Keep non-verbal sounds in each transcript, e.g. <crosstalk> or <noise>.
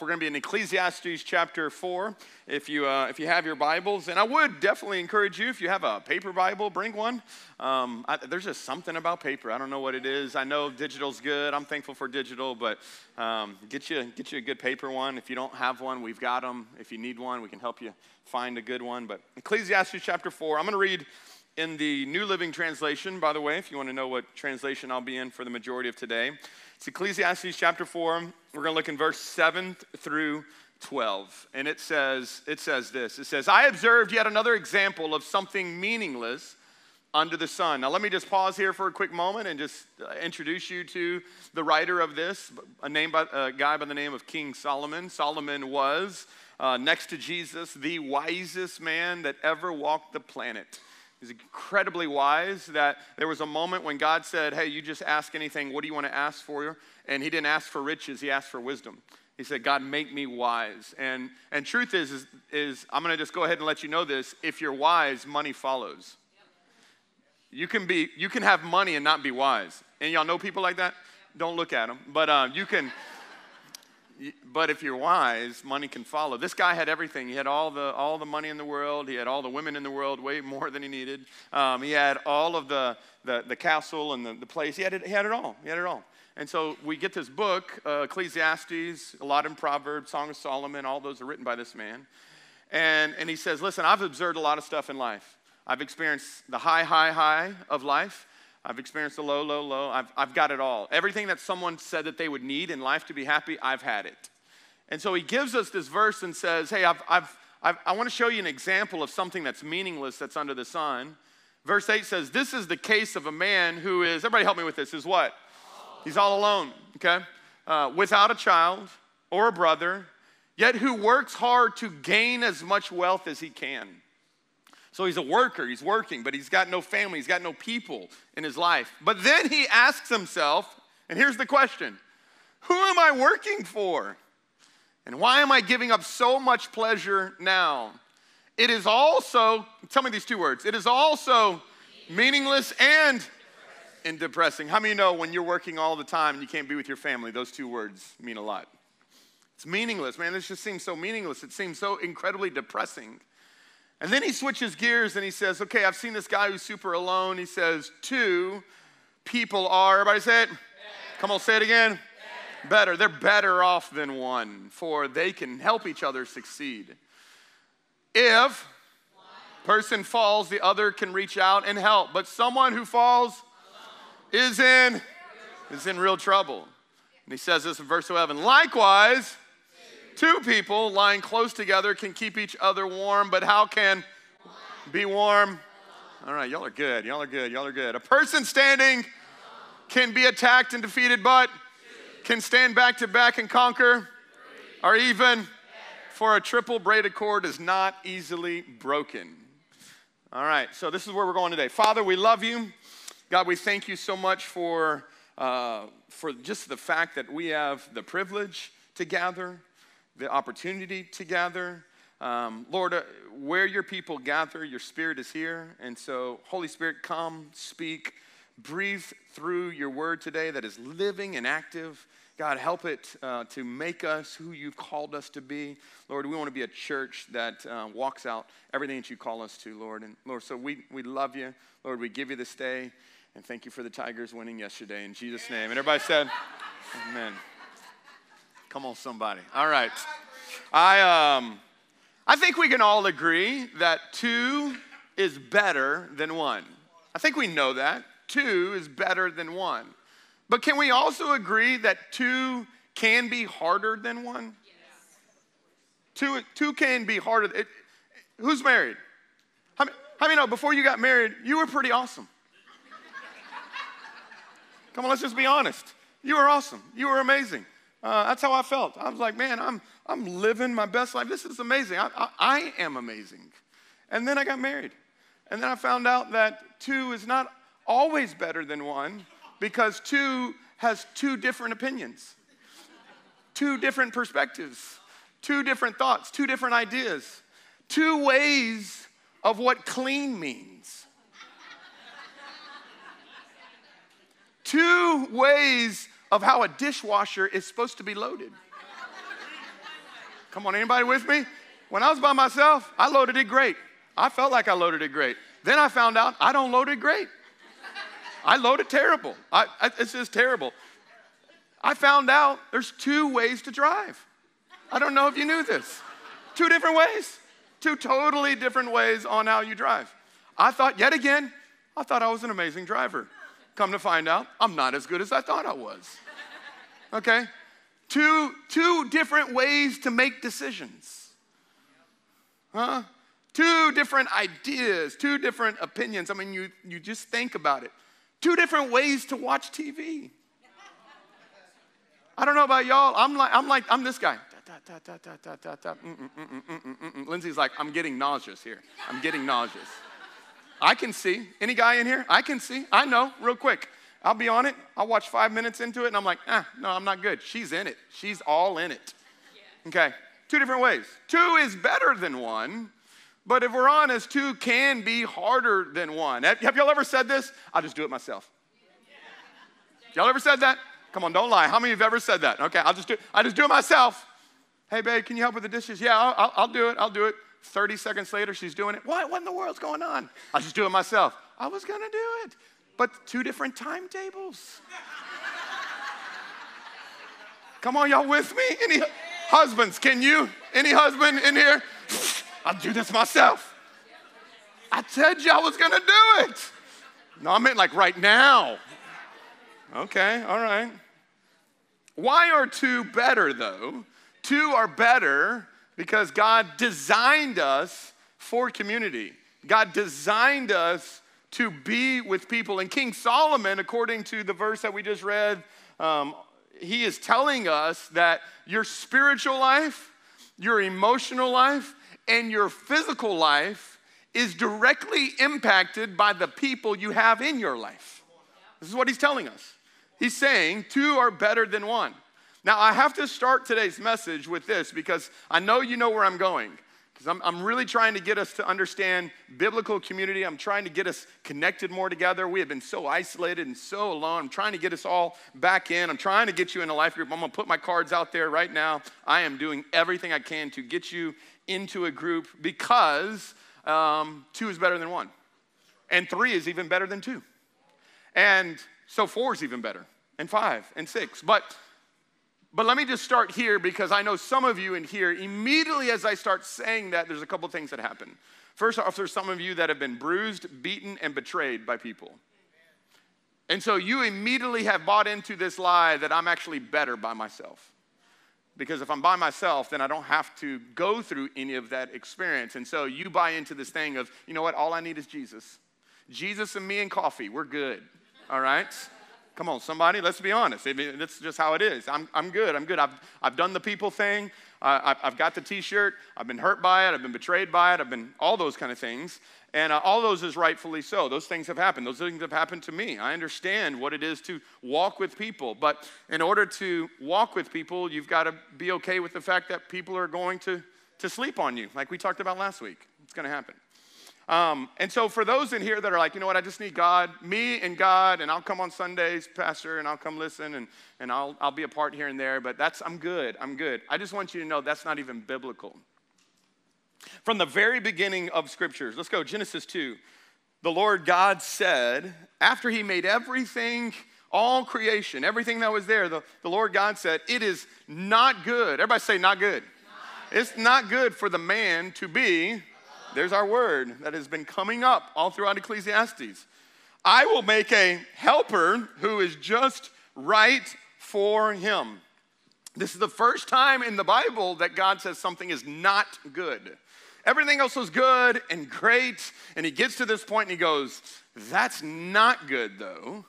We're going to be in Ecclesiastes chapter 4 if you, uh, if you have your Bibles. And I would definitely encourage you, if you have a paper Bible, bring one. Um, I, there's just something about paper. I don't know what it is. I know digital's good. I'm thankful for digital, but um, get, you, get you a good paper one. If you don't have one, we've got them. If you need one, we can help you find a good one. But Ecclesiastes chapter 4, I'm going to read in the New Living Translation, by the way, if you want to know what translation I'll be in for the majority of today. It's Ecclesiastes chapter 4. We're going to look in verse 7 through 12. And it says, it says this. It says, I observed yet another example of something meaningless under the sun. Now, let me just pause here for a quick moment and just uh, introduce you to the writer of this, a, name by, a guy by the name of King Solomon. Solomon was, uh, next to Jesus, the wisest man that ever walked the planet. He's incredibly wise that there was a moment when God said, Hey, you just ask anything. What do you want to ask for? And he didn't ask for riches, he asked for wisdom. He said, God, make me wise. And, and truth is, is, is I'm going to just go ahead and let you know this. If you're wise, money follows. You can, be, you can have money and not be wise. And y'all know people like that? Don't look at them. But um, you can but if you're wise, money can follow. This guy had everything. He had all the, all the money in the world. He had all the women in the world, way more than he needed. Um, he had all of the, the, the castle and the, the place. He had, it, he had it all. He had it all. And so we get this book, uh, Ecclesiastes, a lot in Proverbs, Song of Solomon, all those are written by this man. And, and he says, Listen, I've observed a lot of stuff in life. I've experienced the high, high, high of life. I've experienced the low, low, low. I've, I've got it all. Everything that someone said that they would need in life to be happy, I've had it. And so he gives us this verse and says, Hey, I've, I've, I've, i want to show you an example of something that's meaningless that's under the sun. Verse 8 says, This is the case of a man who is, everybody help me with this, is what? He's all alone, okay? Uh, without a child or a brother, yet who works hard to gain as much wealth as he can. So he's a worker, he's working, but he's got no family, he's got no people in his life. But then he asks himself, and here's the question Who am I working for? And why am I giving up so much pleasure now? It is also, tell me these two words, it is also meaningless and and depressing. How many know when you're working all the time and you can't be with your family, those two words mean a lot? It's meaningless, man. This just seems so meaningless. It seems so incredibly depressing. And then he switches gears and he says, Okay, I've seen this guy who's super alone. He says, Two people are, everybody say it? Come on, say it again. Better. They're better off than one, for they can help each other succeed. If person falls, the other can reach out and help. But someone who falls is in is in real trouble. And he says this in verse 11. Likewise, Two people lying close together can keep each other warm, but how can be warm? All right, y'all are good. Y'all are good. Y'all are good. A person standing can be attacked and defeated, but can stand back to back and conquer, or even for a triple braided cord is not easily broken. All right, so this is where we're going today. Father, we love you. God, we thank you so much for, uh, for just the fact that we have the privilege to gather the opportunity to gather. Um, Lord, uh, where your people gather, your spirit is here. And so, Holy Spirit, come, speak, breathe through your word today that is living and active. God, help it uh, to make us who you've called us to be. Lord, we want to be a church that uh, walks out everything that you call us to, Lord. And Lord, so we, we love you. Lord, we give you this day. And thank you for the Tigers winning yesterday in Jesus' name. And everybody said, Amen. Come on, somebody. All right. I, um, I think we can all agree that two is better than one. I think we know that. Two is better than one. But can we also agree that two can be harder than one? Yes. Two, two can be harder. It, who's married? How many, how many know before you got married, you were pretty awesome? <laughs> Come on, let's just be honest. You were awesome. You were amazing. Uh, that's how I felt. I was like, man, I'm, I'm living my best life. This is amazing. I, I, I am amazing. And then I got married. And then I found out that two is not always better than one because two has two different opinions, two different perspectives, two different thoughts, two different ideas, two ways of what clean means. two ways of how a dishwasher is supposed to be loaded. Come on, anybody with me? When I was by myself, I loaded it great. I felt like I loaded it great. Then I found out I don't load it great. I load it terrible. I, I, it's just terrible. I found out there's two ways to drive. I don't know if you knew this. Two different ways. Two totally different ways on how you drive. I thought, yet again, I thought I was an amazing driver. Come to find out, I'm not as good as I thought I was. Okay? Two, two different ways to make decisions. Huh? Two different ideas, two different opinions. I mean, you, you just think about it. Two different ways to watch TV. I don't know about y'all. I'm like, I'm like, I'm this guy. Lindsay's like, I'm getting nauseous here. I'm getting nauseous. I can see. Any guy in here? I can see. I know, real quick. I'll be on it. I'll watch five minutes into it and I'm like, ah, no, I'm not good. She's in it. She's all in it. Okay, two different ways. Two is better than one, but if we're honest, two can be harder than one. Have, have y'all ever said this? I'll just do it myself. Y'all ever said that? Come on, don't lie. How many of you have ever said that? Okay, I'll just do, I just do it myself. Hey, babe, can you help with the dishes? Yeah, I'll, I'll, I'll do it. I'll do it. 30 seconds later, she's doing it. What, what in the world's going on? I'll just do it myself. I was gonna do it, but two different timetables. Come on, y'all with me? Any husbands, can you? Any husband in here? I'll do this myself. I you I was gonna do it. No, I meant like right now. Okay, all right. Why are two better though? Two are better because God designed us for community. God designed us to be with people. And King Solomon, according to the verse that we just read, um, he is telling us that your spiritual life, your emotional life, and your physical life is directly impacted by the people you have in your life. This is what he's telling us. He's saying two are better than one. Now, I have to start today's message with this because I know you know where I'm going. Because I'm, I'm really trying to get us to understand biblical community. I'm trying to get us connected more together. We have been so isolated and so alone. I'm trying to get us all back in. I'm trying to get you in a life group. I'm going to put my cards out there right now. I am doing everything I can to get you into a group because um, two is better than one, and three is even better than two. And so four is even better, and five, and six. But but let me just start here because I know some of you in here, immediately as I start saying that, there's a couple things that happen. First off, there's some of you that have been bruised, beaten, and betrayed by people. And so you immediately have bought into this lie that I'm actually better by myself. Because if I'm by myself, then I don't have to go through any of that experience. And so you buy into this thing of, you know what, all I need is Jesus. Jesus and me and coffee, we're good. All right? Come on, somebody, let's be honest. That's just how it is. I'm, I'm good. I'm good. I've, I've done the people thing. Uh, I've got the t shirt. I've been hurt by it. I've been betrayed by it. I've been all those kind of things. And uh, all those is rightfully so. Those things have happened. Those things have happened to me. I understand what it is to walk with people. But in order to walk with people, you've got to be okay with the fact that people are going to, to sleep on you, like we talked about last week. It's going to happen. Um, and so, for those in here that are like, you know what, I just need God, me and God, and I'll come on Sundays, Pastor, and I'll come listen, and, and I'll, I'll be a part here and there, but that's, I'm good, I'm good. I just want you to know that's not even biblical. From the very beginning of scriptures, let's go, Genesis 2. The Lord God said, after He made everything, all creation, everything that was there, the, the Lord God said, It is not good. Everybody say, not good. Not it's not good for the man to be there's our word that has been coming up all throughout Ecclesiastes. I will make a helper who is just right for him. This is the first time in the Bible that God says something is not good. Everything else was good and great, and he gets to this point and he goes, That's not good though.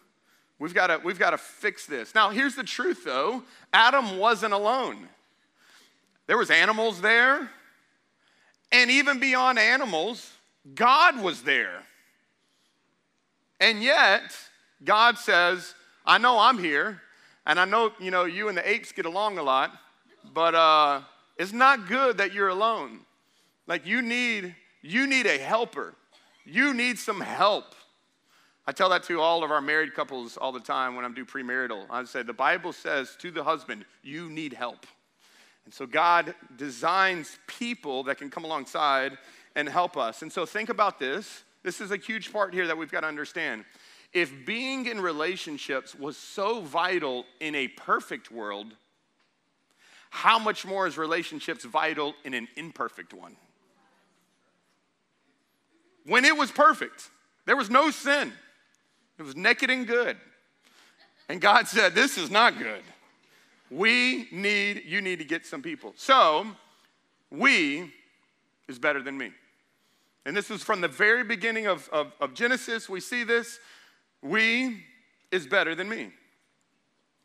We've got to, we've got to fix this. Now, here's the truth though Adam wasn't alone. There was animals there, and even beyond animals, God was there. And yet, God says, I know I'm here, and I know, you know, you and the apes get along a lot, but uh, it's not good that you're alone. Like you need, you need a helper. You need some help. I tell that to all of our married couples all the time when I'm do premarital. I say the Bible says to the husband, you need help. And so God designs people that can come alongside and help us. And so think about this. This is a huge part here that we've got to understand. If being in relationships was so vital in a perfect world, how much more is relationships vital in an imperfect one? When it was perfect, there was no sin, it was naked and good. And God said, This is not good. We need, you need to get some people. So, we is better than me. And this is from the very beginning of, of, of Genesis. We see this. We is better than me.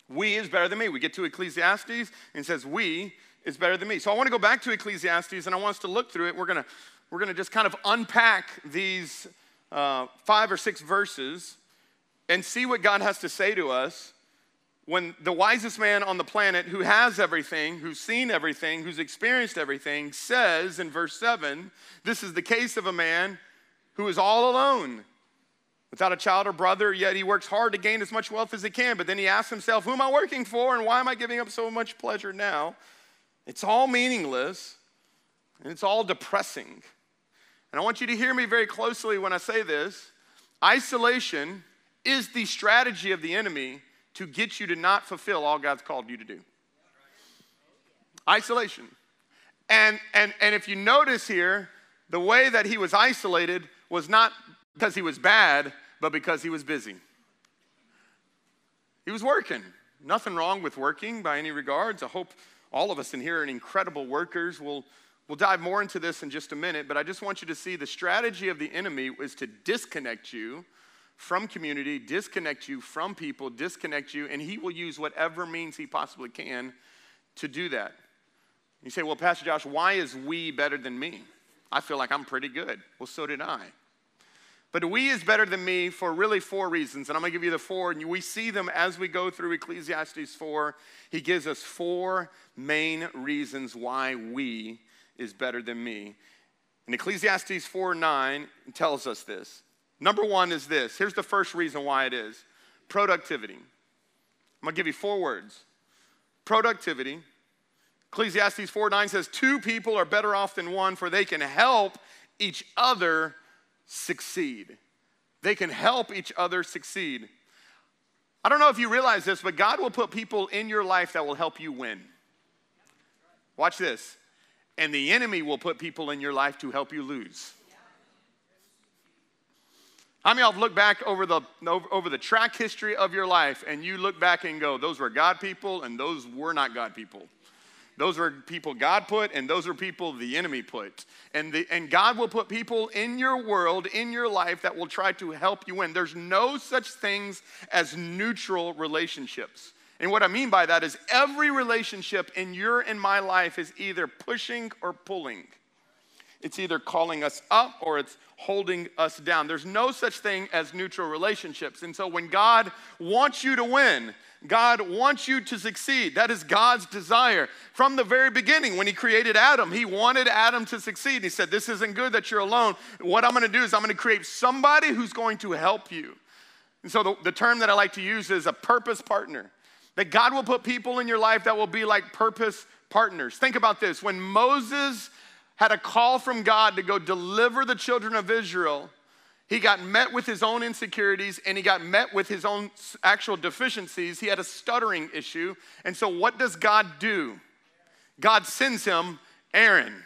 We is better than me. We get to Ecclesiastes and it says, We is better than me. So I want to go back to Ecclesiastes and I want us to look through it. We're going to, we're to just kind of unpack these uh, five or six verses and see what God has to say to us when the wisest man on the planet who has everything, who's seen everything, who's experienced everything, says in verse 7 this is the case of a man who is all alone, without a child or brother, yet he works hard to gain as much wealth as he can. But then he asks himself, Who am I working for and why am I giving up so much pleasure now? It's all meaningless and it's all depressing. And I want you to hear me very closely when I say this. Isolation is the strategy of the enemy to get you to not fulfill all God's called you to do. Isolation. And, and, and if you notice here, the way that he was isolated was not because he was bad, but because he was busy. He was working. Nothing wrong with working by any regards. I hope all of us in here are incredible workers. We'll, we'll dive more into this in just a minute, but I just want you to see the strategy of the enemy is to disconnect you from community, disconnect you from people, disconnect you, and he will use whatever means he possibly can to do that. You say, Well, Pastor Josh, why is we better than me? I feel like I'm pretty good. Well, so did I. But we is better than me for really four reasons, and I'm gonna give you the four, and we see them as we go through Ecclesiastes 4. He gives us four main reasons why we is better than me. And Ecclesiastes 4 9 tells us this. Number one is this. Here's the first reason why it is productivity. I'm gonna give you four words productivity. Ecclesiastes 4 9 says, Two people are better off than one, for they can help each other succeed. They can help each other succeed. I don't know if you realize this, but God will put people in your life that will help you win. Watch this. And the enemy will put people in your life to help you lose. How many of y'all looked back over the, over, over the track history of your life and you look back and go, those were God people and those were not God people? Those were people God put, and those were people the enemy put. And, the, and God will put people in your world, in your life, that will try to help you win. There's no such things as neutral relationships. And what I mean by that is every relationship in your and my life is either pushing or pulling. It's either calling us up or it's holding us down. There's no such thing as neutral relationships. And so when God wants you to win, God wants you to succeed. That is God's desire. From the very beginning, when He created Adam, He wanted Adam to succeed. He said, This isn't good that you're alone. What I'm gonna do is I'm gonna create somebody who's going to help you. And so the, the term that I like to use is a purpose partner. That God will put people in your life that will be like purpose partners. Think about this. When Moses had a call from God to go deliver the children of Israel, he got met with his own insecurities and he got met with his own actual deficiencies. He had a stuttering issue. And so, what does God do? God sends him Aaron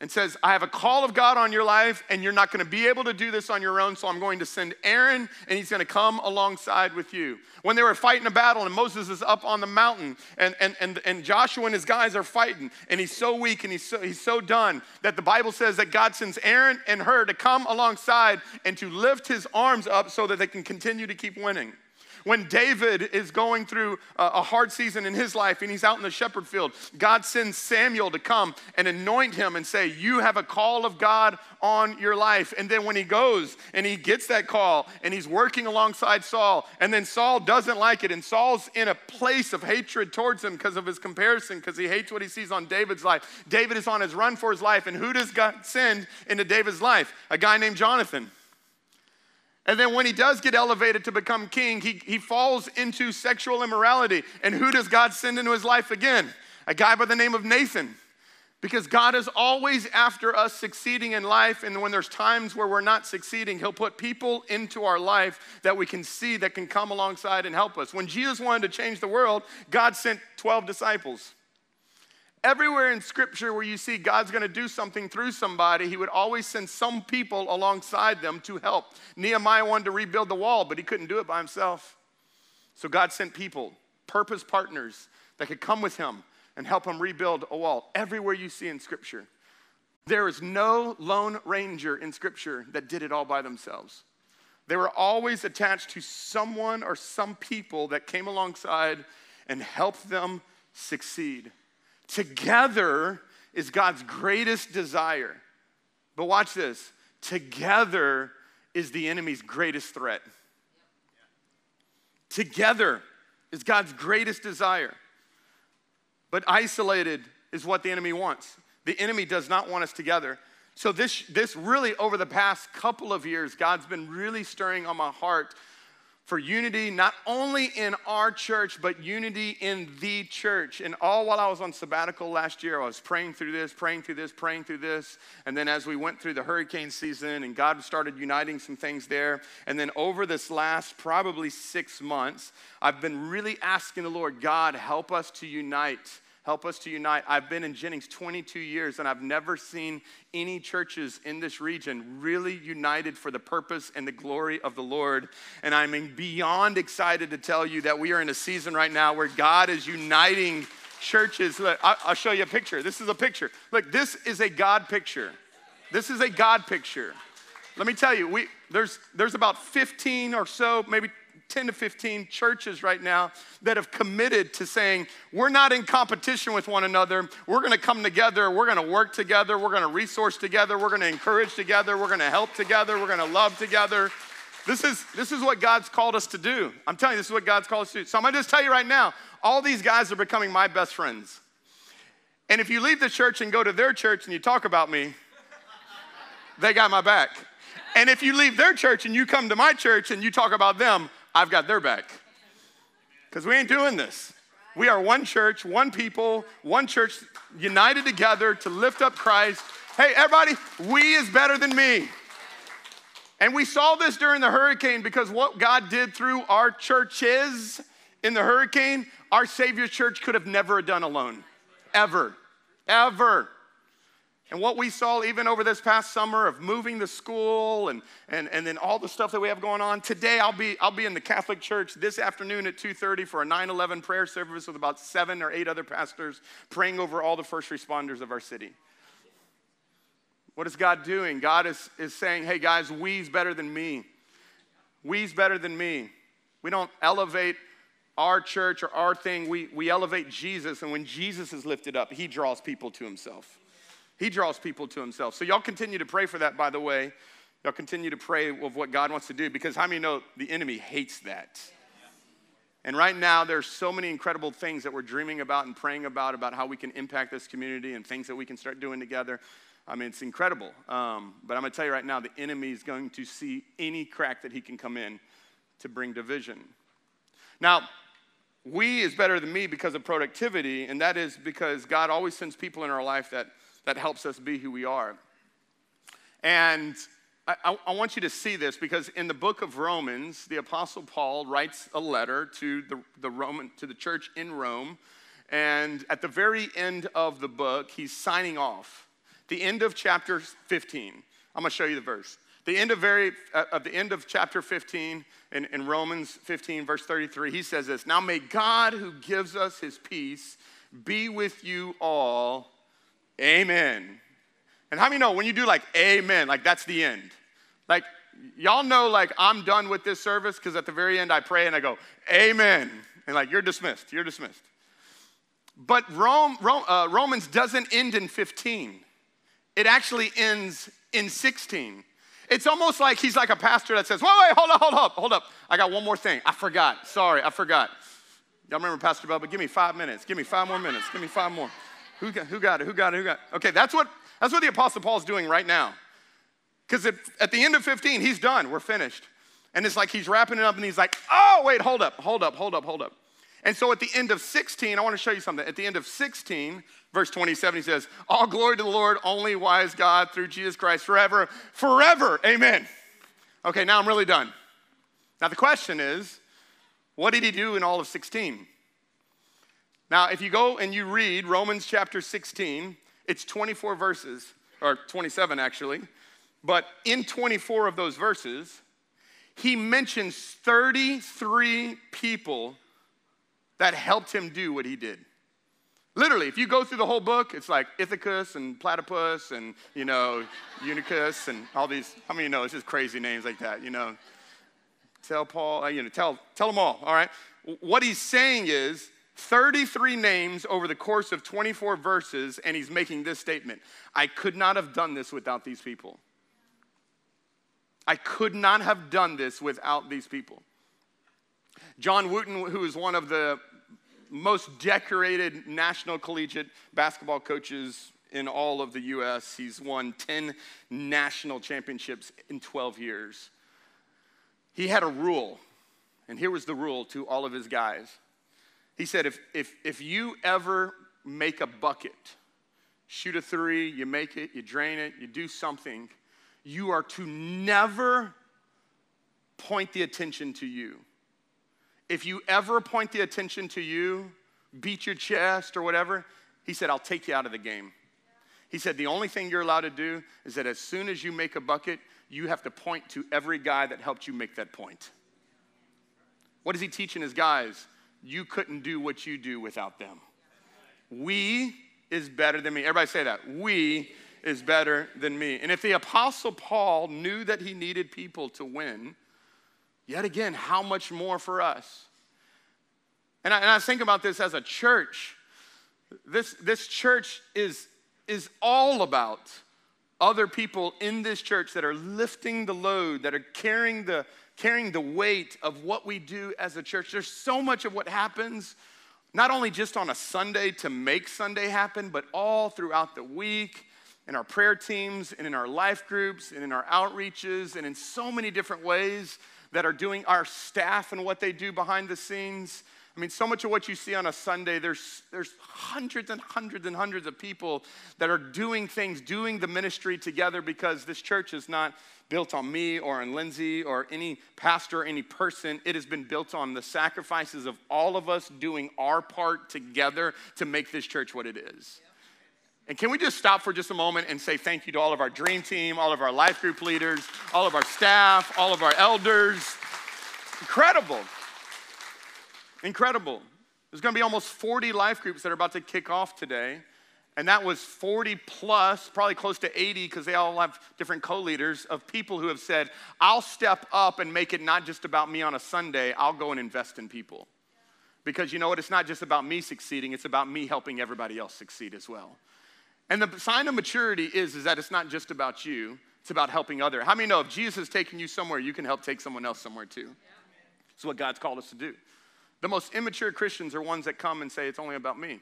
and says, I have a call of God on your life, and you're not going to be able to do this on your own, so I'm going to send Aaron, and he's going to come alongside with you. When they were fighting a battle, and Moses is up on the mountain, and, and, and, and Joshua and his guys are fighting, and he's so weak and he's so, he's so done that the Bible says that God sends Aaron and Hur to come alongside and to lift his arms up so that they can continue to keep winning. When David is going through a hard season in his life and he's out in the shepherd field, God sends Samuel to come and anoint him and say, You have a call of God on your life. And then when he goes and he gets that call and he's working alongside Saul, and then Saul doesn't like it, and Saul's in a place of hatred towards him because of his comparison, because he hates what he sees on David's life. David is on his run for his life, and who does God send into David's life? A guy named Jonathan. And then when he does get elevated to become king, he, he falls into sexual immorality. And who does God send into his life again? a guy by the name of Nathan. Because God is always after us succeeding in life, and when there's times where we're not succeeding, He'll put people into our life that we can see that can come alongside and help us. When Jesus wanted to change the world, God sent 12 disciples. Everywhere in Scripture where you see God's gonna do something through somebody, He would always send some people alongside them to help. Nehemiah wanted to rebuild the wall, but he couldn't do it by himself. So God sent people, purpose partners that could come with him and help him rebuild a wall. Everywhere you see in Scripture, there is no lone ranger in Scripture that did it all by themselves. They were always attached to someone or some people that came alongside and helped them succeed. Together is God's greatest desire. But watch this together is the enemy's greatest threat. Together is God's greatest desire. But isolated is what the enemy wants. The enemy does not want us together. So, this, this really, over the past couple of years, God's been really stirring on my heart for unity, not only in our church, but unity in the church. And all while I was on sabbatical last year, I was praying through this, praying through this, praying through this. And then as we went through the hurricane season and God started uniting some things there. And then over this last probably six months, I've been really asking the Lord, God, help us to unite Help us to unite. I've been in Jennings 22 years and I've never seen any churches in this region really united for the purpose and the glory of the Lord. And I'm beyond excited to tell you that we are in a season right now where God is uniting churches. Look, I'll show you a picture. This is a picture. Look, this is a God picture. This is a God picture. Let me tell you, we, there's, there's about 15 or so, maybe 10 to 15 churches right now that have committed to saying, we're not in competition with one another. We're going to come together. We're going to work together. We're going to resource together. We're going to encourage together. We're going to help together. We're going to love together. This is, this is what God's called us to do. I'm telling you, this is what God's called us to do. So I'm going to just tell you right now all these guys are becoming my best friends. And if you leave the church and go to their church and you talk about me, they got my back. And if you leave their church and you come to my church and you talk about them, I've got their back. Because we ain't doing this. We are one church, one people, one church united together to lift up Christ. Hey, everybody, we is better than me. And we saw this during the hurricane because what God did through our churches in the hurricane, our Savior's church could have never done alone. Ever. Ever. And what we saw even over this past summer of moving the school and, and, and then all the stuff that we have going on. Today I'll be, I'll be in the Catholic Church this afternoon at 2.30 for a 9-11 prayer service with about seven or eight other pastors praying over all the first responders of our city. What is God doing? God is, is saying, hey guys, we's better than me. We's better than me. We don't elevate our church or our thing. We, we elevate Jesus. And when Jesus is lifted up, he draws people to himself. He draws people to himself. So y'all continue to pray for that, by the way. Y'all continue to pray of what God wants to do because how many know the enemy hates that? And right now, there's so many incredible things that we're dreaming about and praying about, about how we can impact this community and things that we can start doing together. I mean, it's incredible. Um, but I'm going to tell you right now, the enemy is going to see any crack that he can come in to bring division. Now, we is better than me because of productivity, and that is because God always sends people in our life that that helps us be who we are. And I, I, want you to see this because in the book of Romans, the Apostle Paul writes a letter to the, the Roman to the church in Rome. And at the very end of the book, he's signing off. The end of chapter 15. I'm gonna show you the verse. The end of very uh, at the end of chapter 15 in, in Romans 15, verse 33, he says this: Now may God who gives us his peace be with you all Amen. And how many know when you do like amen, like that's the end? Like, y'all know, like, I'm done with this service because at the very end I pray and I go, amen. And like, you're dismissed, you're dismissed. But Rome, Rome uh, Romans doesn't end in 15, it actually ends in 16. It's almost like he's like a pastor that says, wait, wait, hold up, hold up, hold up. I got one more thing. I forgot. Sorry, I forgot. Y'all remember Pastor Bubba? Give me five minutes. Give me five more minutes. Give me five more. Who got, who got it? Who got it? Who got it? Okay, that's what, that's what the Apostle Paul's doing right now. Because at the end of 15, he's done. We're finished. And it's like he's wrapping it up and he's like, oh, wait, hold up, hold up, hold up, hold up. And so at the end of 16, I want to show you something. At the end of 16, verse 27, he says, All glory to the Lord, only wise God, through Jesus Christ, forever, forever. Amen. Okay, now I'm really done. Now the question is, what did he do in all of 16? Now, if you go and you read Romans chapter 16, it's 24 verses, or 27 actually, but in 24 of those verses, he mentions 33 people that helped him do what he did. Literally, if you go through the whole book, it's like Ithacus and Platypus and, you know, Unicus and all these, how many you know? It's just crazy names like that, you know. Tell Paul, uh, you know, tell, tell them all, all right? What he's saying is 33 names over the course of 24 verses, and he's making this statement I could not have done this without these people. I could not have done this without these people. John Wooden, who is one of the most decorated national collegiate basketball coaches in all of the US. He's won 10 national championships in 12 years. He had a rule, and here was the rule to all of his guys. He said, if, if, if you ever make a bucket, shoot a three, you make it, you drain it, you do something, you are to never point the attention to you if you ever point the attention to you, beat your chest or whatever, he said, I'll take you out of the game. He said, the only thing you're allowed to do is that as soon as you make a bucket, you have to point to every guy that helped you make that point. What is he teaching his guys? You couldn't do what you do without them. We is better than me. Everybody say that. We is better than me. And if the Apostle Paul knew that he needed people to win, Yet again, how much more for us? And I, and I think about this as a church. This, this church is, is all about other people in this church that are lifting the load, that are carrying the, carrying the weight of what we do as a church. There's so much of what happens, not only just on a Sunday to make Sunday happen, but all throughout the week in our prayer teams and in our life groups and in our outreaches and in so many different ways that are doing our staff and what they do behind the scenes. I mean, so much of what you see on a Sunday, there's, there's hundreds and hundreds and hundreds of people that are doing things, doing the ministry together because this church is not built on me or on Lindsay or any pastor, or any person. It has been built on the sacrifices of all of us doing our part together to make this church what it is. And can we just stop for just a moment and say thank you to all of our dream team, all of our life group leaders, all of our staff, all of our elders? Incredible. Incredible. There's going to be almost 40 life groups that are about to kick off today. And that was 40 plus, probably close to 80, because they all have different co leaders of people who have said, I'll step up and make it not just about me on a Sunday, I'll go and invest in people. Because you know what? It's not just about me succeeding, it's about me helping everybody else succeed as well. And the sign of maturity is, is that it's not just about you, it's about helping other. How many know if Jesus is taking you somewhere, you can help take someone else somewhere too? It's what God's called us to do. The most immature Christians are ones that come and say, it's only about me.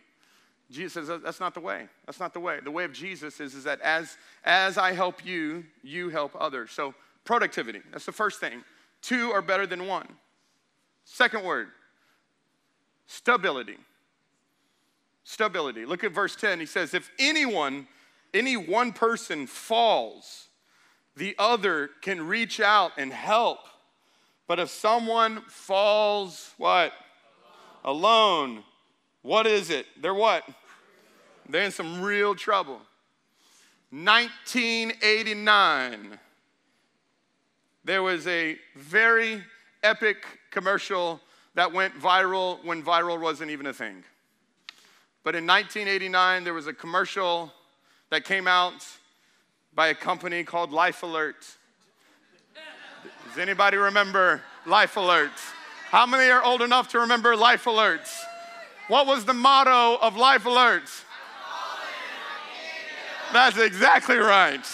Jesus says, that's not the way. That's not the way. The way of Jesus is, is that as, as I help you, you help others. So, productivity, that's the first thing. Two are better than one. Second word, stability. Stability. Look at verse 10. He says, If anyone, any one person falls, the other can reach out and help. But if someone falls, what? Alone. What is it? They're what? They're in some real trouble. 1989, there was a very epic commercial that went viral when viral wasn't even a thing. But in 1989, there was a commercial that came out by a company called Life Alert. Does anybody remember Life Alert? How many are old enough to remember Life Alerts? What was the motto of Life Alerts? That's exactly right.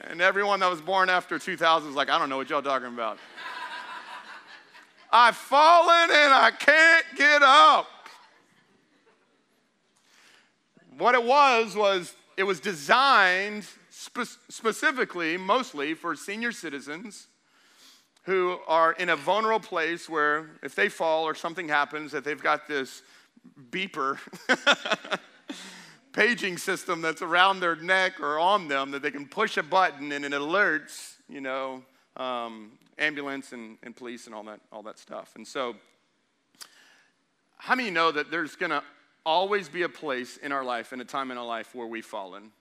And everyone that was born after 2000 is like, I don't know what y'all talking about. I've fallen and I can't get up. What it was, was it was designed spe- specifically, mostly for senior citizens. Who are in a vulnerable place where if they fall or something happens, that they've got this beeper <laughs> paging system that's around their neck or on them that they can push a button and it alerts, you know, um, ambulance and, and police and all that, all that stuff. And so, how many know that there's going to always be a place in our life and a time in our life where we've fallen?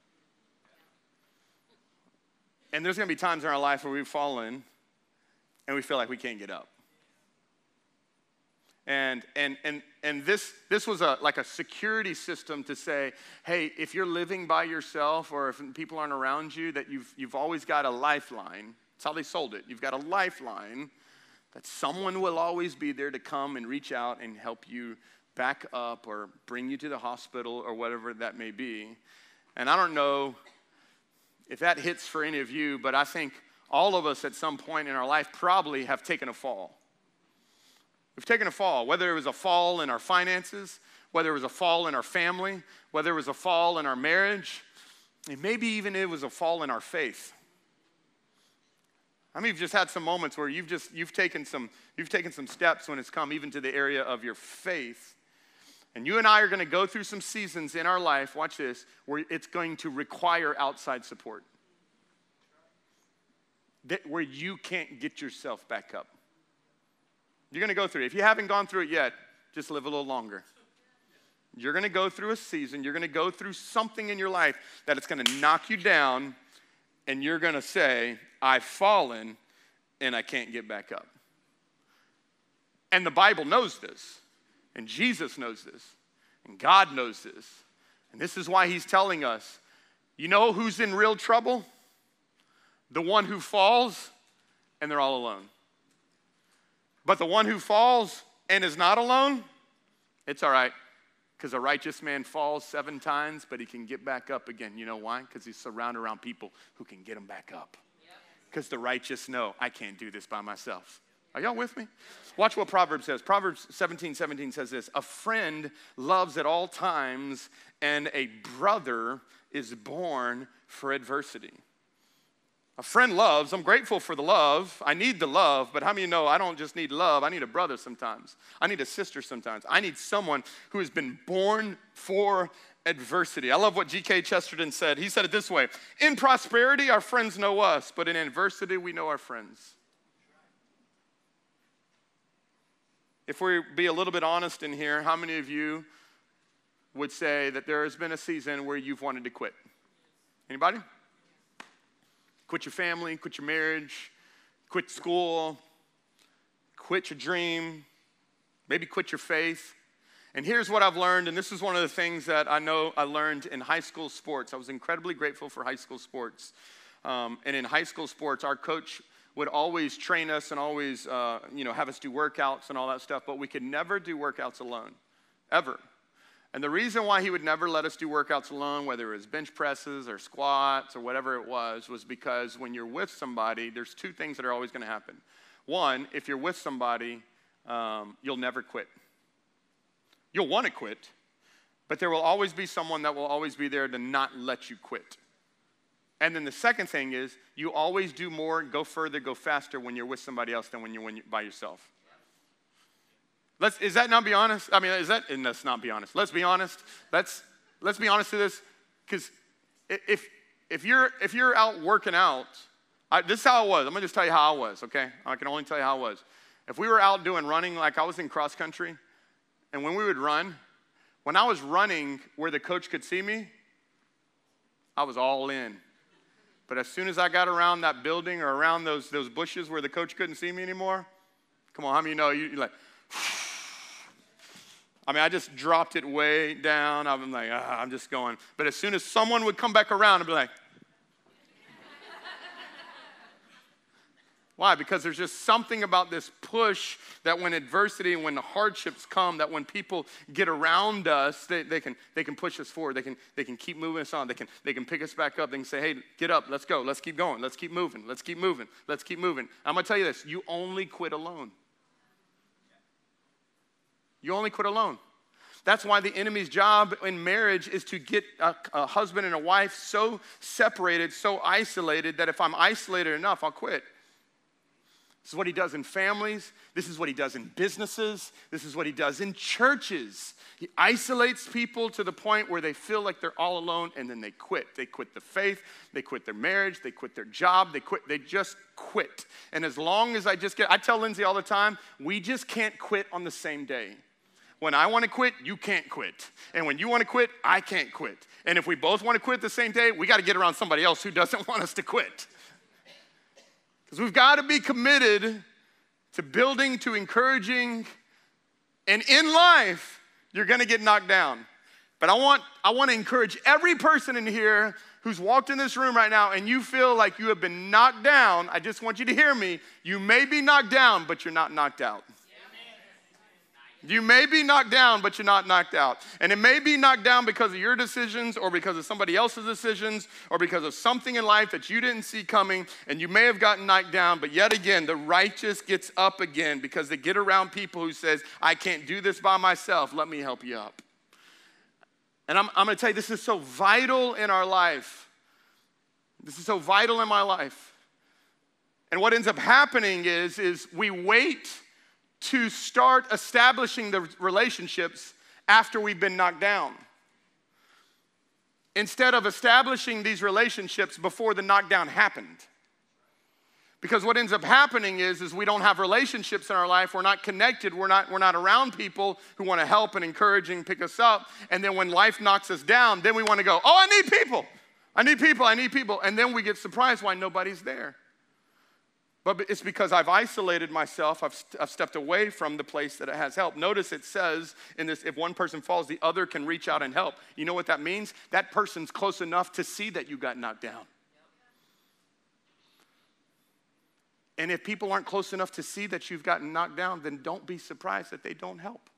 And there's going to be times in our life where we've fallen and we feel like we can't get up. And, and, and, and this, this was a, like a security system to say, hey, if you're living by yourself or if people aren't around you, that you've, you've always got a lifeline. That's how they sold it. You've got a lifeline that someone will always be there to come and reach out and help you back up or bring you to the hospital or whatever that may be. And I don't know if that hits for any of you, but I think all of us at some point in our life probably have taken a fall. We've taken a fall, whether it was a fall in our finances, whether it was a fall in our family, whether it was a fall in our marriage, and maybe even it was a fall in our faith. I mean, you've just had some moments where you've just you've taken some you've taken some steps when it's come even to the area of your faith. And you and I are going to go through some seasons in our life, watch this, where it's going to require outside support. That, where you can't get yourself back up. You're going to go through it. If you haven't gone through it yet, just live a little longer. You're going to go through a season, you're going to go through something in your life that it's going to knock you down, and you're going to say, I've fallen and I can't get back up. And the Bible knows this, and Jesus knows this, and God knows this. And this is why He's telling us you know who's in real trouble? The one who falls, and they're all alone. But the one who falls and is not alone, it's all right. Because a righteous man falls seven times, but he can get back up again. You know why? Because he's surrounded around people who can get him back up. Because the righteous know, I can't do this by myself. Are y'all with me? Watch what Proverbs says. Proverbs 17 17 says this A friend loves at all times, and a brother is born for adversity. A friend loves. I'm grateful for the love. I need the love, but how many know I don't just need love? I need a brother sometimes. I need a sister sometimes. I need someone who has been born for adversity. I love what G.K. Chesterton said. He said it this way In prosperity, our friends know us, but in adversity, we know our friends. If we be a little bit honest in here, how many of you would say that there has been a season where you've wanted to quit? Anybody? Quit your family, quit your marriage, quit school, quit your dream, maybe quit your faith. And here's what I've learned, and this is one of the things that I know I learned in high school sports. I was incredibly grateful for high school sports. Um, and in high school sports, our coach would always train us and always, uh, you know, have us do workouts and all that stuff, but we could never do workouts alone, ever. And the reason why he would never let us do workouts alone, whether it was bench presses or squats or whatever it was, was because when you're with somebody, there's two things that are always going to happen. One, if you're with somebody, um, you'll never quit. You'll want to quit, but there will always be someone that will always be there to not let you quit. And then the second thing is, you always do more, go further, go faster when you're with somebody else than when you're, when you're by yourself. Let's, is that not be honest? I mean, is that, and let's not be honest. Let's be honest. Let's, let's be honest to this, because if, if, you're, if you're out working out, I, this is how it was. I'm gonna just tell you how I was, okay? I can only tell you how I was. If we were out doing running, like I was in cross country, and when we would run, when I was running where the coach could see me, I was all in. But as soon as I got around that building or around those, those bushes where the coach couldn't see me anymore, come on, how many know you, you're like, I mean, I just dropped it way down. I'm like, ah, I'm just going. But as soon as someone would come back around, I'd be like, Why? Because there's just something about this push that when adversity and when the hardships come, that when people get around us, they, they, can, they can push us forward. They can, they can keep moving us on. They can, they can pick us back up. They can say, hey, get up, let's go, let's keep going, let's keep moving, let's keep moving, let's keep moving. I'm gonna tell you this you only quit alone. You only quit alone. That's why the enemy's job in marriage is to get a, a, husband and a wife so separated, so isolated, that if I'm isolated enough, I'll quit. This is what he does in families. This is what he does in businesses. This is what he does in churches. He isolates people to the point where they feel like they're all alone and then they quit. They quit the faith, they quit their marriage, they quit their job, they quit, they just quit. And as long as I just get, I tell Lindsay all the time, we just can't quit on the same day. When I want to quit, you can't quit. And when you want to quit, I can't quit. And if we both want to quit the same day, we got to get around somebody else who doesn't <laughs> want us to quit. Because we've got to be committed to building, to encouraging, and in life, you're gonna get knocked down. But I want, I want to encourage every person in here who's walked in this room right now and you feel like you have been knocked down. I just want you to hear me. You may be knocked down, but you're not knocked out. You may be knocked down, but you're not knocked out. And it may be knocked down because of your decisions or because of somebody else's decisions or because of something in life that you didn't see coming and you may have gotten knocked down, but yet again, the righteous gets up again because they get around people who says, I can't do this by myself. Let me help you up. And I'm, I'm going to tell you, this is so vital in our life. This is so vital in my life. And what ends up happening is, is we wait to start establishing the relationships after we've been knocked down. Instead of establishing these relationships before the knockdown happened. Because what ends up happening is, is we don't have relationships in our life. We're not connected. We're not, we're not around people who want to help and encourage and pick us up. And then when life knocks us down, then we want to go, oh, I need people. I need people. I need people. And then we get surprised why nobody's there. But it's because I've isolated myself, I've, I've stepped away from the place that it has help. Notice it says in this if one person falls, the other can reach out and help. You know what that means? That person's close enough to see that you got knocked down. And if people aren't close enough to see that you've gotten knocked down, then don't be surprised that they don't help.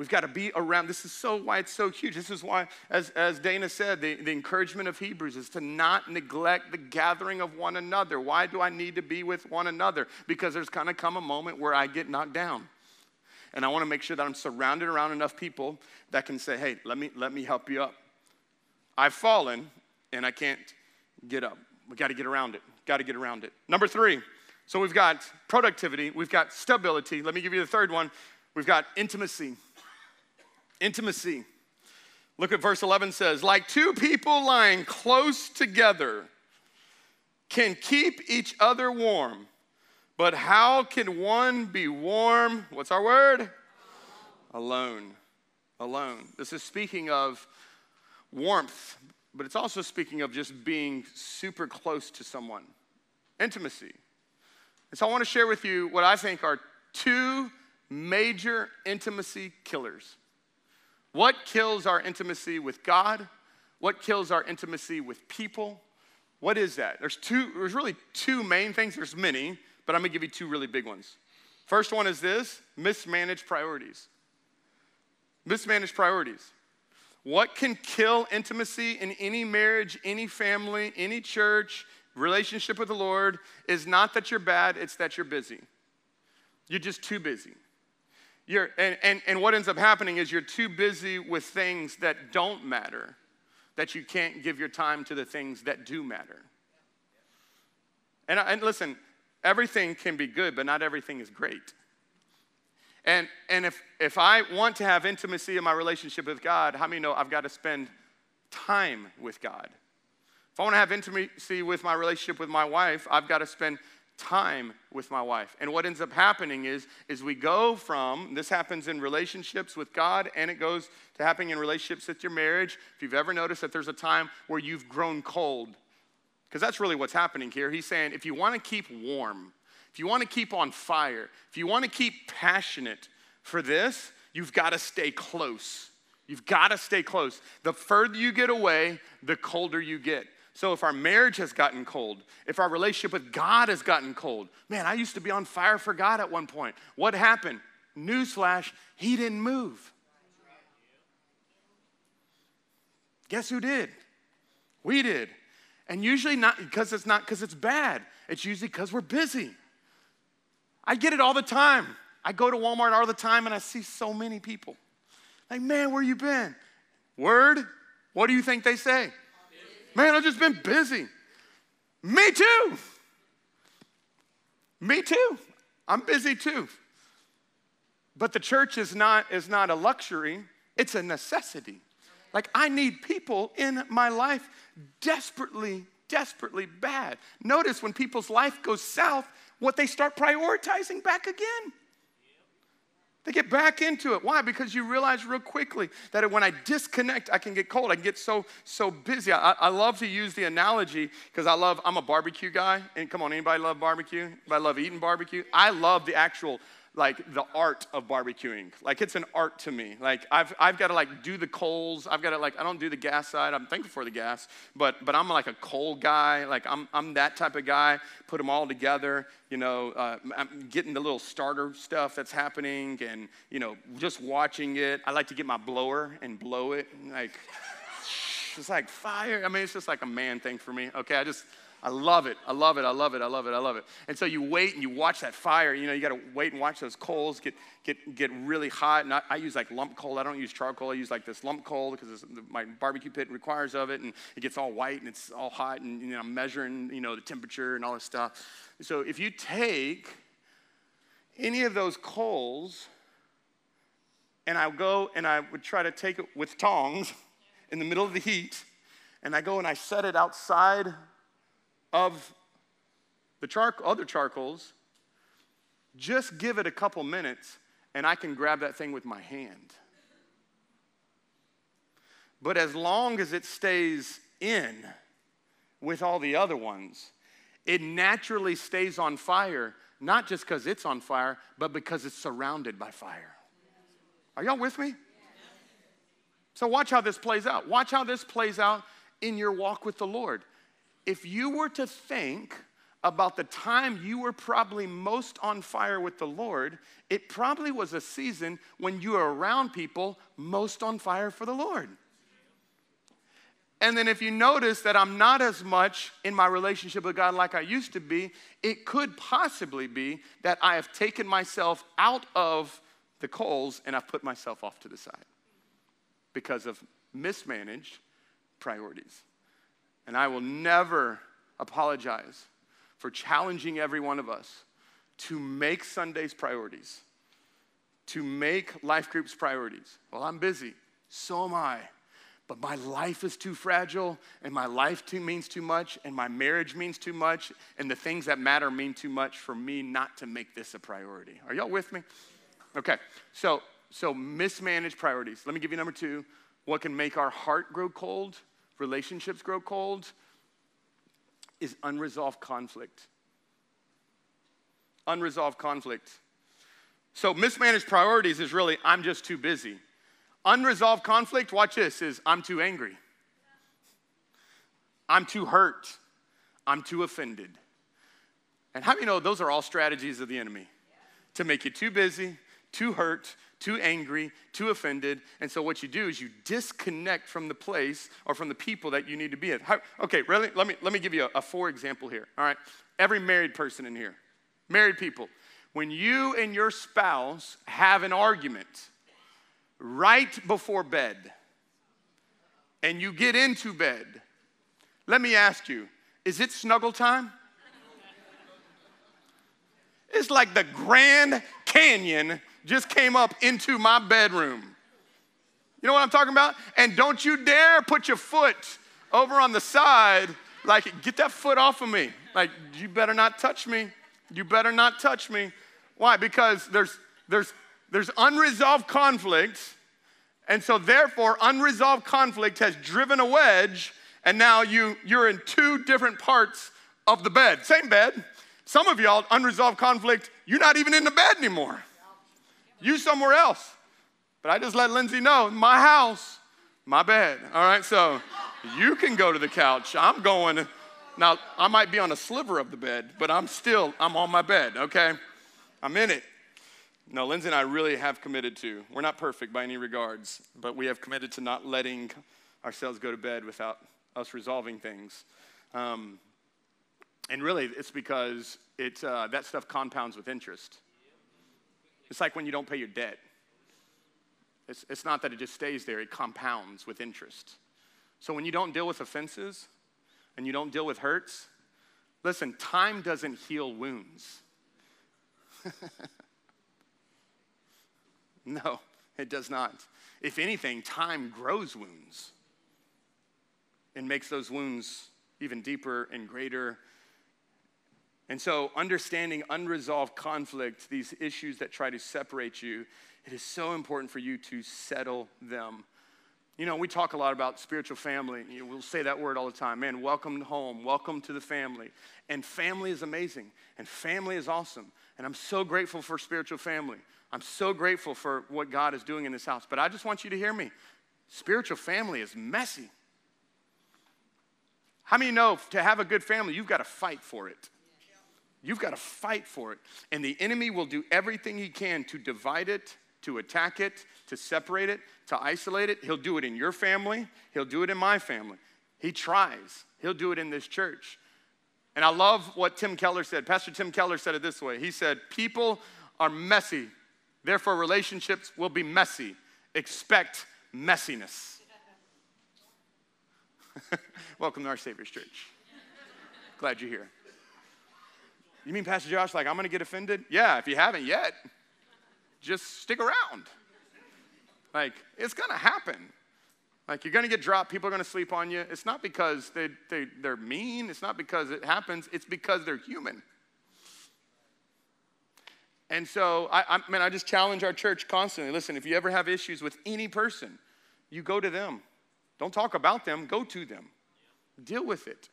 We've got to be around. This is so why it's so huge. This is why, as, as Dana said, the, the encouragement of Hebrews is to not neglect the gathering of one another. Why do I need to be with one another? Because there's going to come a moment where I get knocked down. And I want to make sure that I'm surrounded around enough people that can say, hey, let me, let me help you up. I've fallen and I can't get up. We got to get around it. Got to get around it. Number three. So we've got productivity, we've got stability. Let me give you the third one. We've got intimacy. Intimacy. Look at verse 11 says, like two people lying close together can keep each other warm. But how can one be warm? What's our word? Alone. Alone. This is speaking of warmth, but it's also speaking of just being super close to someone. Intimacy. And so I want to share with you what I think are two major intimacy killers. What kills our intimacy with God? What kills our intimacy with people? What is that? There's two, there's really two main things. There's many, but I'm gonna give you two really big ones. First one is this mismanaged priorities. Mismanaged priorities. What can kill intimacy in any marriage, any family, any church, relationship with the Lord is not that you're bad, it's that you're busy. You're just too busy. You're, and, and, and what ends up happening is you're too busy with things that don't matter that you can't give your time to the things that do matter. And, and listen, everything can be good, but not everything is great. And, and if, if I want to have intimacy in my relationship with God, how many know I've got to spend time with God? If I want to have intimacy with my relationship with my wife, I've got to spend time with my wife. And what ends up happening is, is we go from, this happens in relationships with God and it goes to happening in relationships with your marriage. If you've ever noticed that there's a time where you've grown cold, because that's really what's happening here. He's saying if you want to keep warm, if you want to keep on fire, if you want to keep passionate for this, you've got to stay close. You've got to stay close. The further you get away, the colder you get. So if our marriage has gotten cold, if our relationship with God has gotten cold, man, I used to be on fire for God at one point. What happened? Newsflash, he didn't move. Guess who did? We did. And usually not because it's not because it's bad. It's usually because we're busy. I get it all the time. I go to Walmart all the time and I see so many people. Like, man, where you been? Word? What do you think they say? Man, I've just been busy. Me too. Me too. I'm busy too. But the church is not, is not a luxury, it's a necessity. Like, I need people in my life desperately, desperately bad. Notice when people's life goes south, what they start prioritizing back again. They get back into it. Why? Because you realize real quickly that when I disconnect, I can get cold. I can get so so busy. I, I love to use the analogy because I love. I'm a barbecue guy, and come on, anybody love barbecue? Anybody love eating barbecue? I love the actual like the art of barbecuing. Like it's an art to me. Like I've, I've got to like do the coals. I've got to like, I don't do the gas side. I'm thankful for the gas, but, but I'm like a coal guy. Like I'm, I'm that type of guy. Put them all together, you know, uh, I'm getting the little starter stuff that's happening and, you know, just watching it. I like to get my blower and blow it. Like, <laughs> it's like fire. I mean, it's just like a man thing for me. Okay. I just, I love it. I love it. I love it. I love it. I love it. And so you wait and you watch that fire. You know, you got to wait and watch those coals get, get, get really hot. And I, I, use like lump coal. I don't use charcoal. I use like this lump coal because my barbecue pit requires of it. And it gets all white and it's all hot. And you know, I'm measuring, you know, the temperature and all this stuff. So if you take any of those coals and I go and I would try to take it with tongs in the middle of the heat and I go and I set it outside of the char- other charcoals, just give it a couple minutes and I can grab that thing with my hand. But as long as it stays in with all the other ones, it naturally stays on fire, not just because it's on fire, but because it's surrounded by fire. Are y'all with me? So, watch how this plays out. Watch how this plays out in your walk with the Lord if you were to think about the time you were probably most on fire with the Lord, it probably was a season when you were around people most on fire for the Lord. And then if you notice that I'm not as much in my relationship with God like I used to be, it could possibly be that I have taken myself out of the coals and I've put myself off to the side because of mismanaged priorities. And I will never apologize for challenging every one of us to make Sundays priorities, to make life groups priorities. Well, I'm busy, so am I. But my life is too fragile, and my life too means too much, and my marriage means too much, and the things that matter mean too much for me not to make this a priority. Are y'all with me? Okay, so so mismanaged priorities. Let me give you number two. What can make our heart grow cold? Relationships grow cold is unresolved conflict. Unresolved conflict. So, mismanaged priorities is really, I'm just too busy. Unresolved conflict, watch this, is I'm too angry. I'm too hurt. I'm too offended. And how do you know those are all strategies of the enemy? To make you too busy, too hurt, too angry, too offended. And so what you do is you disconnect from the place or from the people that you need to be at. Okay, really, let me, let me give you a, a for example here. All right. Every married person in here, married people, when you and your spouse have an argument right before bed and you get into bed, let me ask you, is it snuggle time? It's like the Grand Canyon just came up into my bedroom. You know what I'm talking about? And don't you dare put your foot over on the side, like, get that foot off of me. Like, you better not touch me. You better not touch me. Why? Because there's, there's, there's unresolved conflict. And so, therefore, unresolved conflict has driven a wedge, and now you, you're in two different parts of the bed. Same bed. Some of y'all, unresolved conflict, you're not even in the bed anymore you somewhere else. But I just let Lindsay know, my house, my bed. All right, so you can go to the couch. I'm going. Now, I might be on a sliver of the bed, but I'm still, I'm on my bed, okay? I'm in it. No, Lindsay and I really have committed to, we're not perfect by any regards, but we have committed to not letting ourselves go to bed without us resolving things. Um, and really, it's because it, uh, that stuff compounds with interest. It's like when you don't pay your debt. It's, it's not that it just stays there, it compounds with interest. So when you don't deal with offenses and you don't deal with hurts, listen, time doesn't heal wounds. <laughs> no, it does not. If anything, time grows wounds and makes those wounds even deeper and greater. And so, understanding unresolved conflict, these issues that try to separate you, it is so important for you to settle them. You know, we talk a lot about spiritual family. You know, we'll say that word all the time. Man, welcome home, welcome to the family. And family is amazing, and family is awesome. And I'm so grateful for spiritual family. I'm so grateful for what God is doing in this house. But I just want you to hear me. Spiritual family is messy. How many know to have a good family, you've got to fight for it? You've got to fight for it. And the enemy will do everything he can to divide it, to attack it, to separate it, to isolate it. He'll do it in your family, he'll do it in my family. He tries, he'll do it in this church. And I love what Tim Keller said. Pastor Tim Keller said it this way He said, People are messy, therefore, relationships will be messy. Expect messiness. <laughs> Welcome to our Savior's Church. Glad you're here. You mean, Pastor Josh, like I'm gonna get offended? Yeah, if you haven't yet, just stick around. Like, it's gonna happen. Like, you're gonna get dropped, people are gonna sleep on you. It's not because they, they, they're mean, it's not because it happens, it's because they're human. And so, I, I, man, I just challenge our church constantly. Listen, if you ever have issues with any person, you go to them. Don't talk about them, go to them. Deal with it.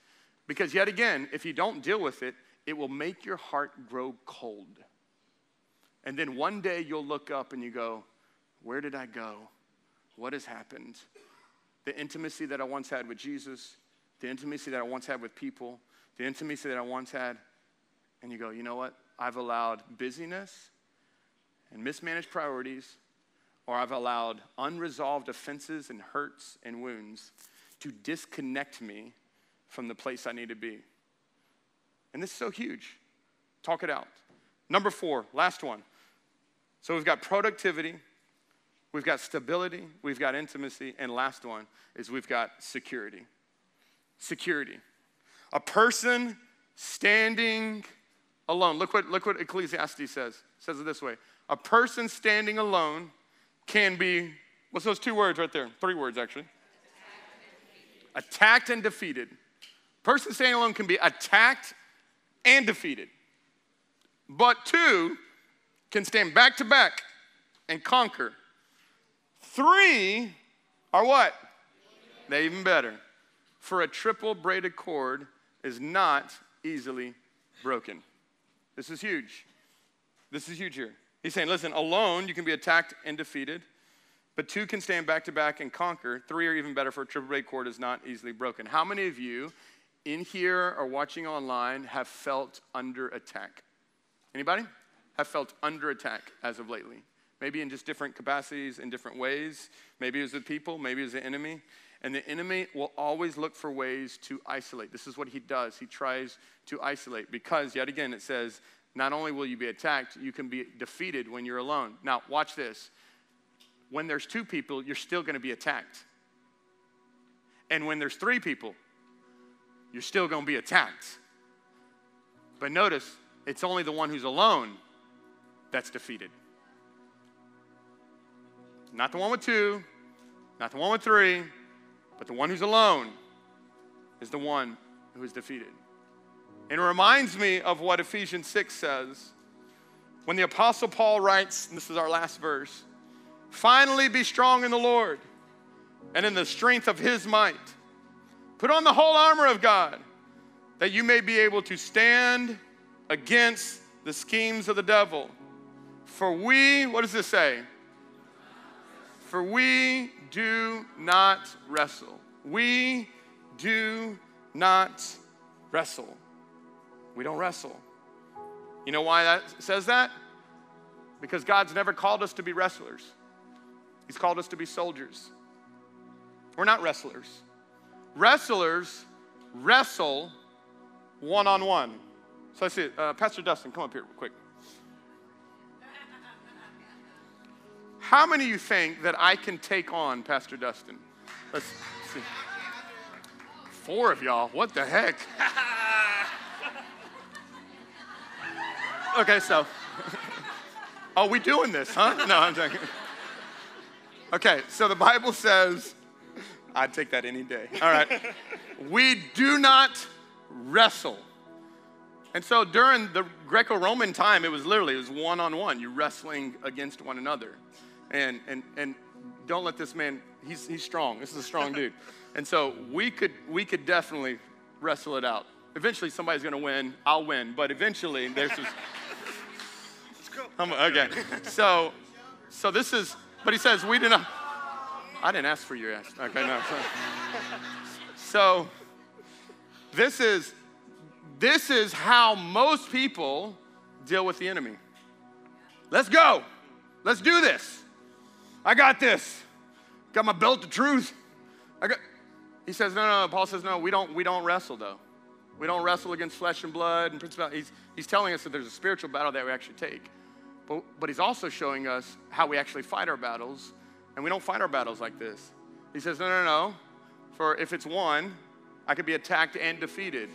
Because, yet again, if you don't deal with it, it will make your heart grow cold. And then one day you'll look up and you go, Where did I go? What has happened? The intimacy that I once had with Jesus, the intimacy that I once had with people, the intimacy that I once had. And you go, You know what? I've allowed busyness and mismanaged priorities or I've allowed unresolved offenses and hurts and wounds to disconnect me from the place I need to be. And this is so huge. Talk it out. Number four, last one. So we've got productivity, we've got stability, we've got intimacy, and last one is we've got security. Security. A person standing alone. Look what, look what Ecclesiastes says. It says it this way A person standing alone can be, what's those two words right there? Three words, actually. Attacked and defeated. Person standing alone can be attacked and defeated. But two can stand back to back and conquer. Three are what? They even better. For a triple braided cord is not easily broken. This is huge. This is huge here. He's saying, listen, alone you can be attacked and defeated, but two can stand back to back and conquer. Three are even better, for a triple braided cord is not easily broken. How many of you in here or watching online have felt under attack? Anybody? Have felt under attack as of lately? Maybe in just different capacities, in different ways. Maybe it was the people, maybe it was the enemy. And the enemy will always look for ways to isolate. This is what he does. He tries to isolate because, yet again, it says, not only will you be attacked, you can be defeated when you're alone. Now, watch this. When there's two people, you're still going to be attacked. And when there's three people, you're still going to be attacked. But notice, it's only the one who's alone that's defeated. Not the one with two, not the one with three, but the one who's alone is the one who is defeated. And it reminds me of what Ephesians 6 says when the Apostle Paul writes, and this is our last verse finally be strong in the Lord and in the strength of his might. Put on the whole armor of God that you may be able to stand against the schemes of the devil. For we, what does this say? For we do not wrestle. We do not wrestle. We don't wrestle. You know why that says that? Because God's never called us to be wrestlers. He's called us to be soldiers. We're not wrestlers. Wrestlers wrestle one on one. So I see, uh, Pastor Dustin, come up here quick. How many of you think that I can take on Pastor Dustin? Let's see. Four of y'all. What the heck? okay, so Are <laughs> we doing this, huh? No, I'm joking. Okay, so the Bible says, I'd take that any day. All right. <laughs> we do not wrestle. And so during the Greco-Roman time, it was literally, it was one-on-one. You're wrestling against one another. And, and, and don't let this man, he's, he's strong. This is a strong dude. <laughs> And so we could, we could definitely wrestle it out. Eventually somebody's gonna win, I'll win, but eventually there's this. <laughs> Let's go. I'm- okay, so, so this is, but he says, we do not, I didn't ask for your ass. Okay, no. So, this is, this is how most people deal with the enemy. Let's go. Let's do this. I got this. Got my belt of truth. I got. He says, no, no, no. Paul says, no, we don't, we don't wrestle though. We don't wrestle against flesh and blood and principalities. He's, he's telling us that there's a spiritual battle that we actually take. But, but he's also showing us how we actually fight our battles. And we don't fight our battles like this. He says, no, no, no. For if it's one, I could be attacked and defeated.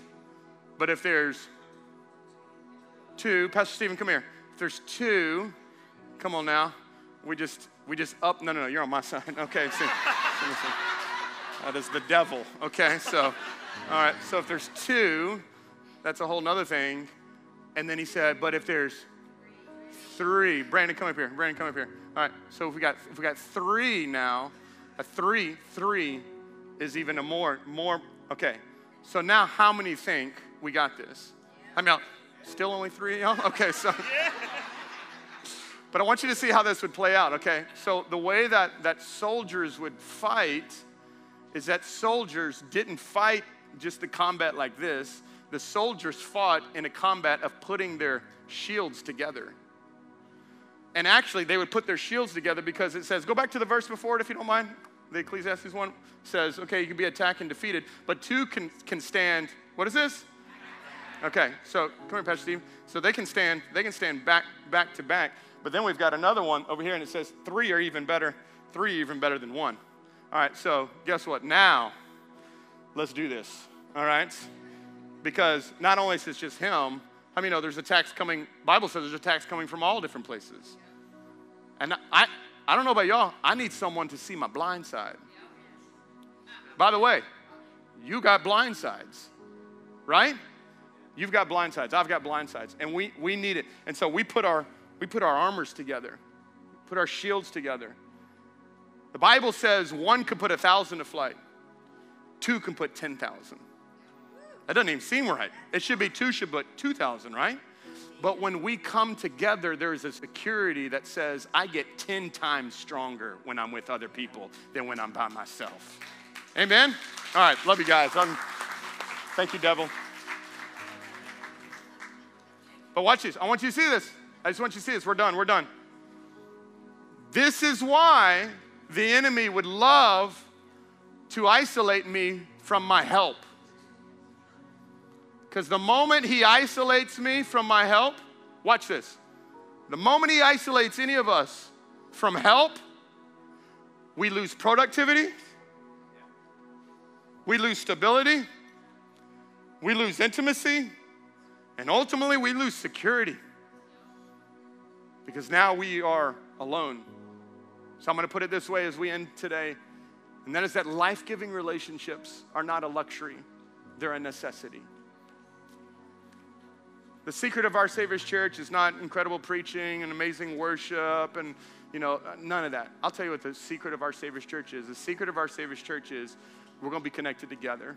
But if there's two, Pastor Stephen, come here. If there's two, come on now. We just, we just up. No, no, no. You're on my <laughs> side. Okay. That is the devil. Okay. So, all right. So if there's two, that's a whole nother thing. And then he said, but if there's three, Brandon, come up here. Brandon, come up here. All right. So if we got, if we got three now, a three, three is even a more, more. Okay. So now, how many think we got this? I mean, still only three, y'all? <laughs> Okay. So. <laughs> But I want you to see how this would play out, okay? So the way that, that soldiers would fight is that soldiers didn't fight just the combat like this. The soldiers fought in a combat of putting their shields together. And actually, they would put their shields together because it says, go back to the verse before it if you don't mind. The Ecclesiastes 1 says, okay, you can be attacked and defeated, but two can, can stand. What is this? Okay, so come here, Pastor Steve. So they can stand, they can stand back, back to back. But then we've got another one over here, and it says three are even better. Three even better than one. All right, so guess what? Now, let's do this. All right, because not only is it just him. I mean, you know there's attacks coming. Bible says there's attacks coming from all different places. And I, I don't know about y'all. I need someone to see my blind side. By the way, you got blind sides, right? You've got blind sides. I've got blind sides, and we we need it. And so we put our we put our armors together, put our shields together. The Bible says one can put a thousand to flight, two can put 10,000. That doesn't even seem right. It should be two should put 2,000, right? But when we come together, there's a security that says I get 10 times stronger when I'm with other people than when I'm by myself. Amen? All right, love you guys. I'm, thank you, devil. But watch this. I want you to see this. I just want you to see this. We're done. We're done. This is why the enemy would love to isolate me from my help. Because the moment he isolates me from my help, watch this. The moment he isolates any of us from help, we lose productivity, we lose stability, we lose intimacy, and ultimately we lose security because now we are alone. So I'm going to put it this way as we end today, and that is that life giving relationships are not a luxury, they're a necessity. The secret of our Savior's church is not incredible preaching and amazing worship and, you know, none of that. I'll tell you what the secret of our Savior's church is. The secret of our Savior's church is we're going to be connected together.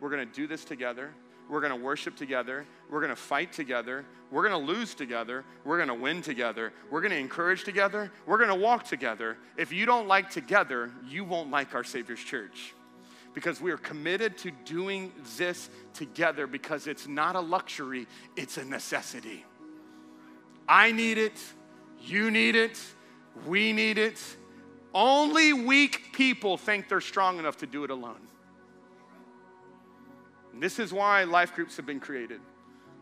We're going to do this together. We're going to worship together. We're going to fight together. We're going to lose together. We're going to win together. We're going to encourage together. We're going to walk together. If you don't like together, you won't like our Savior's church because we are committed to doing this together because it's not a luxury, it's a necessity. I need it. You need it. We need it. Only weak people think they're strong enough to do it alone. And this is why life groups have been created.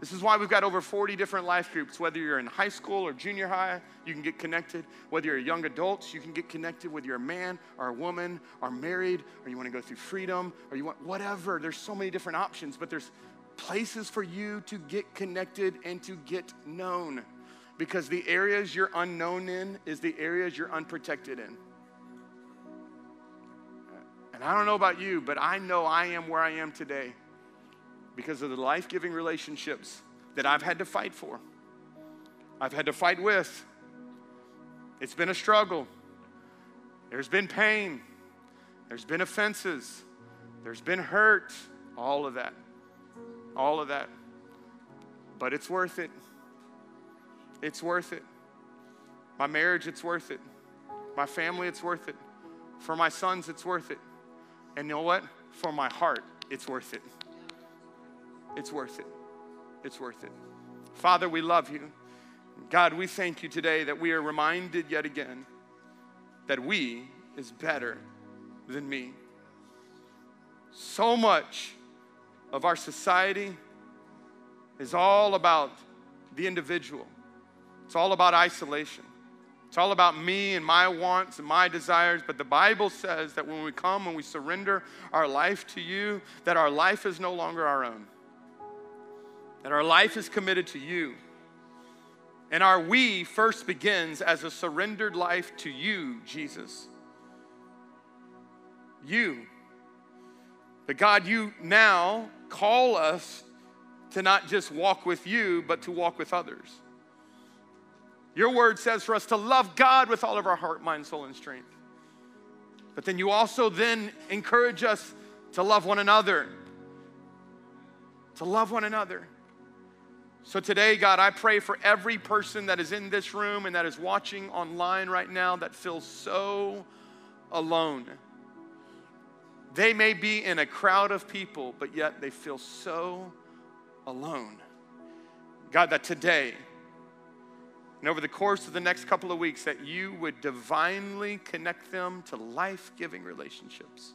This is why we've got over 40 different life groups. Whether you're in high school or junior high, you can get connected. Whether you're young adults, you can get connected. Whether you're a man or a woman or married, or you want to go through freedom, or you want whatever. There's so many different options, but there's places for you to get connected and to get known. because the areas you're unknown in is the areas you're unprotected in. And I don't know about you, but I know I am where I am today because of the life giving relationships that I've had to fight for, I've had to fight with. It's been a struggle. There's been pain, there's been offenses, there's been hurt, all of that. All of that. But it's worth it. It's worth it. My marriage, it's worth it. My family, it's worth it. For my sons, it's worth it. And you know what? For my heart, it's worth it. It's worth it. It's worth it. Father, we love you. God, we thank you today that we are reminded yet again that we is better than me. So much of our society is all about the individual, it's all about isolation. It's all about me and my wants and my desires. But the Bible says that when we come and we surrender our life to you, that our life is no longer our own. That our life is committed to you. And our we first begins as a surrendered life to you, Jesus. You. But God, you now call us to not just walk with you, but to walk with others. Your word says for us to love God with all of our heart, mind, soul, and strength. But then you also then encourage us to love one another. To love one another. So today, God, I pray for every person that is in this room and that is watching online right now that feels so alone. They may be in a crowd of people, but yet they feel so alone. God, that today, and over the course of the next couple of weeks, that you would divinely connect them to life giving relationships.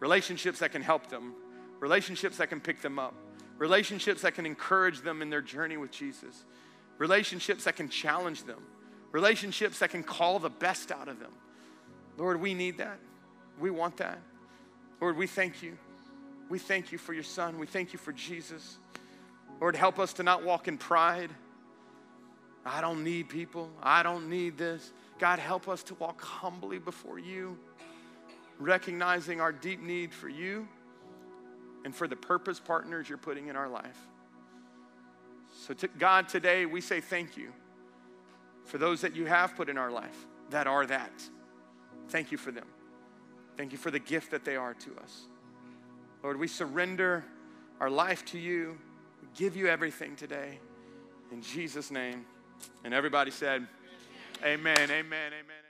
Relationships that can help them, relationships that can pick them up, relationships that can encourage them in their journey with Jesus, relationships that can challenge them, relationships that can call the best out of them. Lord, we need that. We want that. Lord, we thank you. We thank you for your son. We thank you for Jesus. Lord, help us to not walk in pride I don't need people. I don't need this. God, help us to walk humbly before you, recognizing our deep need for you and for the purpose partners you're putting in our life. So, to God, today we say thank you for those that you have put in our life that are that. Thank you for them. Thank you for the gift that they are to us. Lord, we surrender our life to you. We give you everything today. In Jesus' name. And everybody said, Amen, amen, amen.